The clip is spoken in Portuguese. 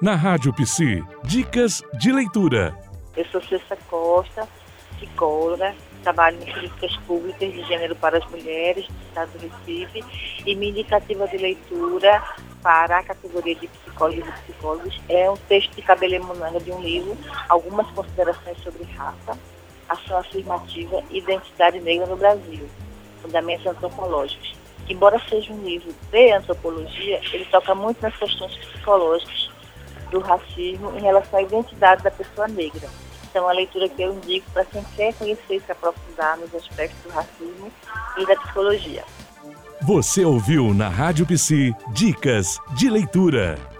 Na Rádio Psi, dicas de leitura. Eu sou Cessa Costa, psicóloga, trabalho em políticas públicas de gênero para as mulheres do estado do Recife e minha indicativa de leitura para a categoria de psicólogos e psicólogos é um texto de Cabelo Munanga de um livro, algumas considerações sobre raça, ação afirmativa e identidade negra no Brasil, fundamentos antropológicos. Embora seja um livro de antropologia, ele toca muito nas questões psicológicas do racismo em relação à identidade da pessoa negra. Então, a leitura que eu indico para quem quer conhecer e se aprofundar nos aspectos do racismo e da psicologia. Você ouviu na Rádio Psi Dicas de Leitura.